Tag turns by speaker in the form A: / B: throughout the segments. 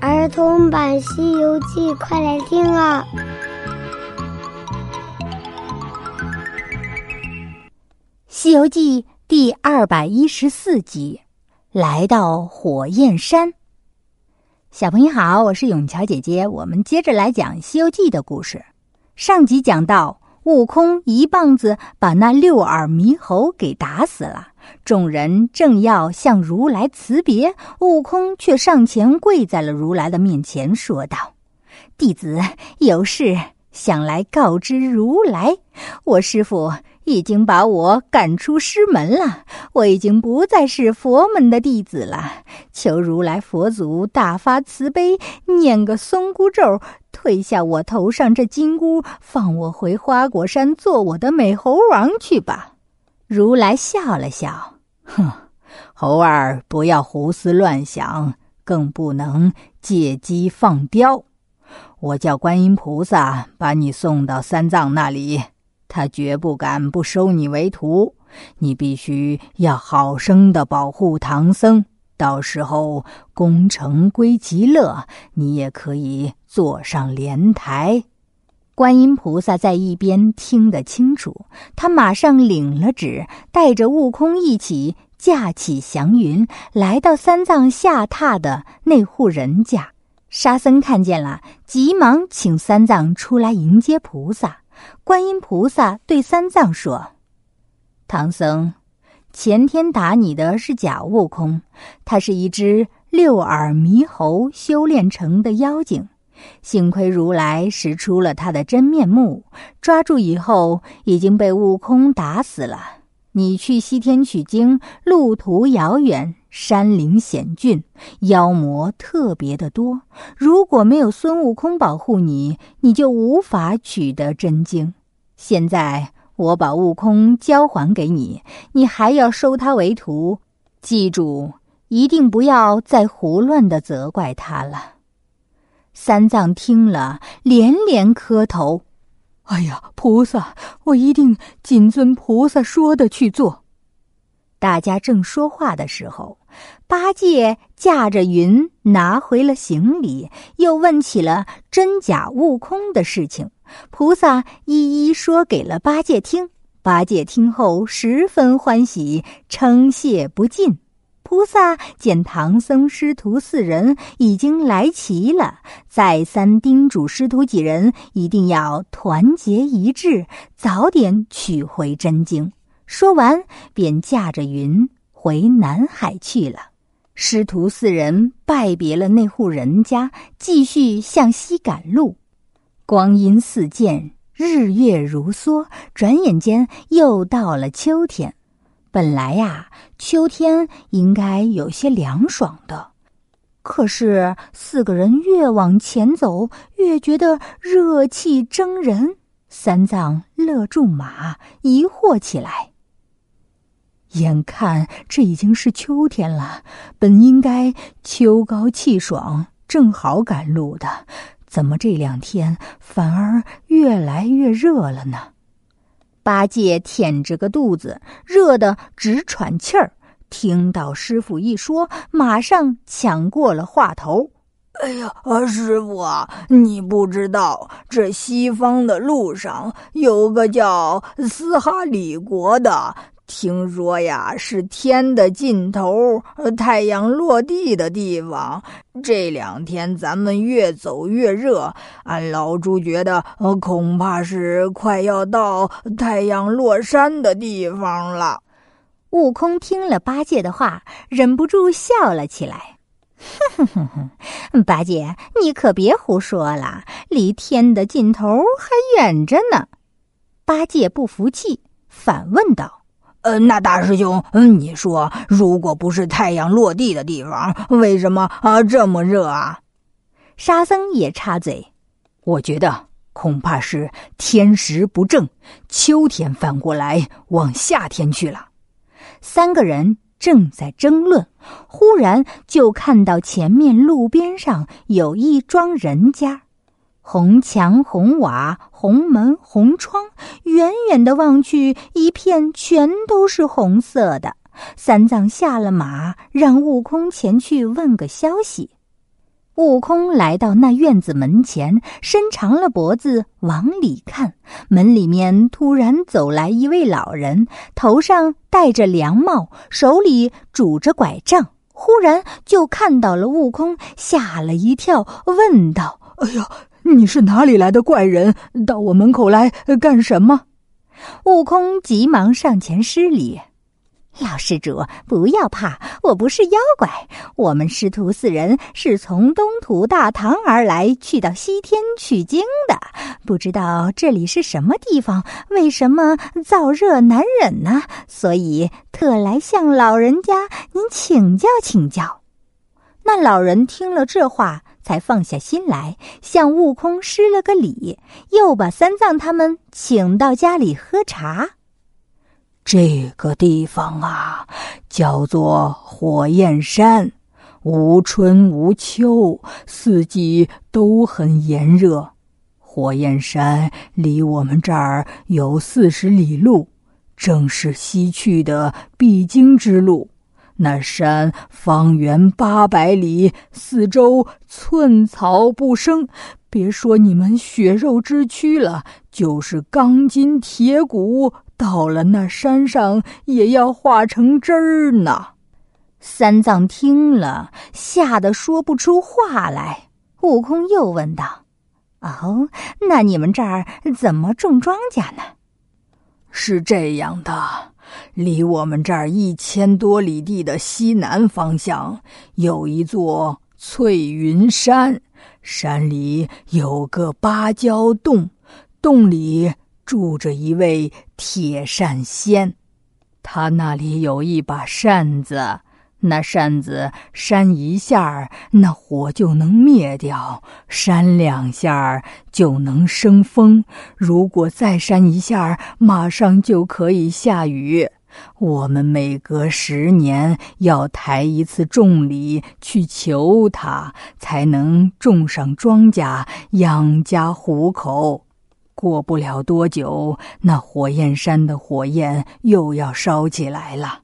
A: 儿童版《西游记》，快来听啊！
B: 《西游记》第二百一十四集，来到火焰山。小朋友好，我是永桥姐姐，我们接着来讲《西游记》的故事。上集讲到，悟空一棒子把那六耳猕猴给打死了。众人正要向如来辞别，悟空却上前跪在了如来的面前，说道：“弟子有事想来告知如来，我师傅已经把我赶出师门了，我已经不再是佛门的弟子了。求如来佛祖大发慈悲，念个松箍咒，退下我头上这金箍，放我回花果山做我的美猴王去吧。”如来笑了笑，哼，猴儿不要胡思乱想，更不能借机放刁。我叫观音菩萨把你送到三藏那里，他绝不敢不收你为徒。你必须要好生的保护唐僧，到时候功成归极乐，你也可以坐上莲台。观音菩萨在一边听得清楚，他马上领了旨，带着悟空一起驾起祥云，来到三藏下榻的那户人家。沙僧看见了，急忙请三藏出来迎接菩萨。观音菩萨对三藏说：“唐僧，前天打你的是假悟空，他是一只六耳猕猴修炼成的妖精。”幸亏如来识出了他的真面目，抓住以后已经被悟空打死了。你去西天取经，路途遥远，山林险峻，妖魔特别的多。如果没有孙悟空保护你，你就无法取得真经。现在我把悟空交还给你，你还要收他为徒。记住，一定不要再胡乱的责怪他了。三藏听了，连连磕头：“哎呀，菩萨，我一定谨遵菩萨说的去做。”大家正说话的时候，八戒驾着云拿回了行李，又问起了真假悟空的事情。菩萨一一说给了八戒听。八戒听后十分欢喜，称谢不尽。菩萨见唐僧师徒四人已经来齐了，再三叮嘱师徒几人一定要团结一致，早点取回真经。说完，便驾着云回南海去了。师徒四人拜别了那户人家，继续向西赶路。光阴似箭，日月如梭，转眼间又到了秋天。本来呀，秋天应该有些凉爽的，可是四个人越往前走，越觉得热气蒸人。三藏勒住马，疑惑起来。眼看这已经是秋天了，本应该秋高气爽，正好赶路的，怎么这两天反而越来越热了呢？八戒舔着个肚子，热得直喘气儿。听到师傅一说，马上抢过了话头：“
C: 哎呀，师傅啊，你不知道，这西方的路上有个叫斯哈里国的。”听说呀，是天的尽头，太阳落地的地方。这两天咱们越走越热，俺老猪觉得恐怕是快要到太阳落山的地方了。
B: 悟空听了八戒的话，忍不住笑了起来：“哼哼哼哼，八戒，你可别胡说了，离天的尽头还远着呢。”八戒不服气，反问道。
C: 呃，那大师兄，嗯，你说，如果不是太阳落地的地方，为什么啊这么热啊？
B: 沙僧也插嘴，
D: 我觉得恐怕是天时不正，秋天反过来往夏天去了。
B: 三个人正在争论，忽然就看到前面路边上有一庄人家。红墙红瓦红门红窗，远远的望去，一片全都是红色的。三藏下了马，让悟空前去问个消息。悟空来到那院子门前，伸长了脖子往里看。门里面突然走来一位老人，头上戴着凉帽，手里拄着拐杖。忽然就看到了悟空，吓了一跳，问道：“
D: 哎呀，你是哪里来的怪人？到我门口来干什么？”
B: 悟空急忙上前施礼。老施主，不要怕，我不是妖怪。我们师徒四人是从东土大唐而来，去到西天取经的。不知道这里是什么地方，为什么燥热难忍呢？所以特来向老人家您请教请教。那老人听了这话，才放下心来，向悟空施了个礼，又把三藏他们请到家里喝茶。
D: 这个地方啊，叫做火焰山，无春无秋，四季都很炎热。火焰山离我们这儿有四十里路，正是西去的必经之路。那山方圆八百里，四周寸草不生。别说你们血肉之躯了，就是钢筋铁骨。到了那山上，也要化成汁儿呢。
B: 三藏听了，吓得说不出话来。悟空又问道：“哦，那你们这儿怎么种庄稼呢？”
D: 是这样的，离我们这儿一千多里地的西南方向，有一座翠云山，山里有个芭蕉洞，洞里。住着一位铁扇仙，他那里有一把扇子，那扇子扇一下那火就能灭掉；扇两下就能生风。如果再扇一下，马上就可以下雨。我们每隔十年要抬一次重礼去求他，才能种上庄稼，养家糊口。过不了多久，那火焰山的火焰又要烧起来了。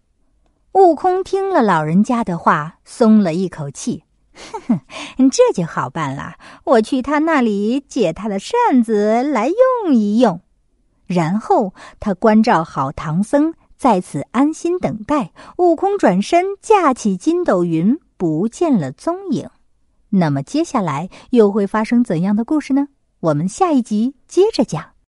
B: 悟空听了老人家的话，松了一口气，哼哼，这就好办了。我去他那里借他的扇子来用一用。然后他关照好唐僧，在此安心等待。悟空转身架起筋斗云，不见了踪影。那么接下来又会发生怎样的故事呢？我们下一集接着讲。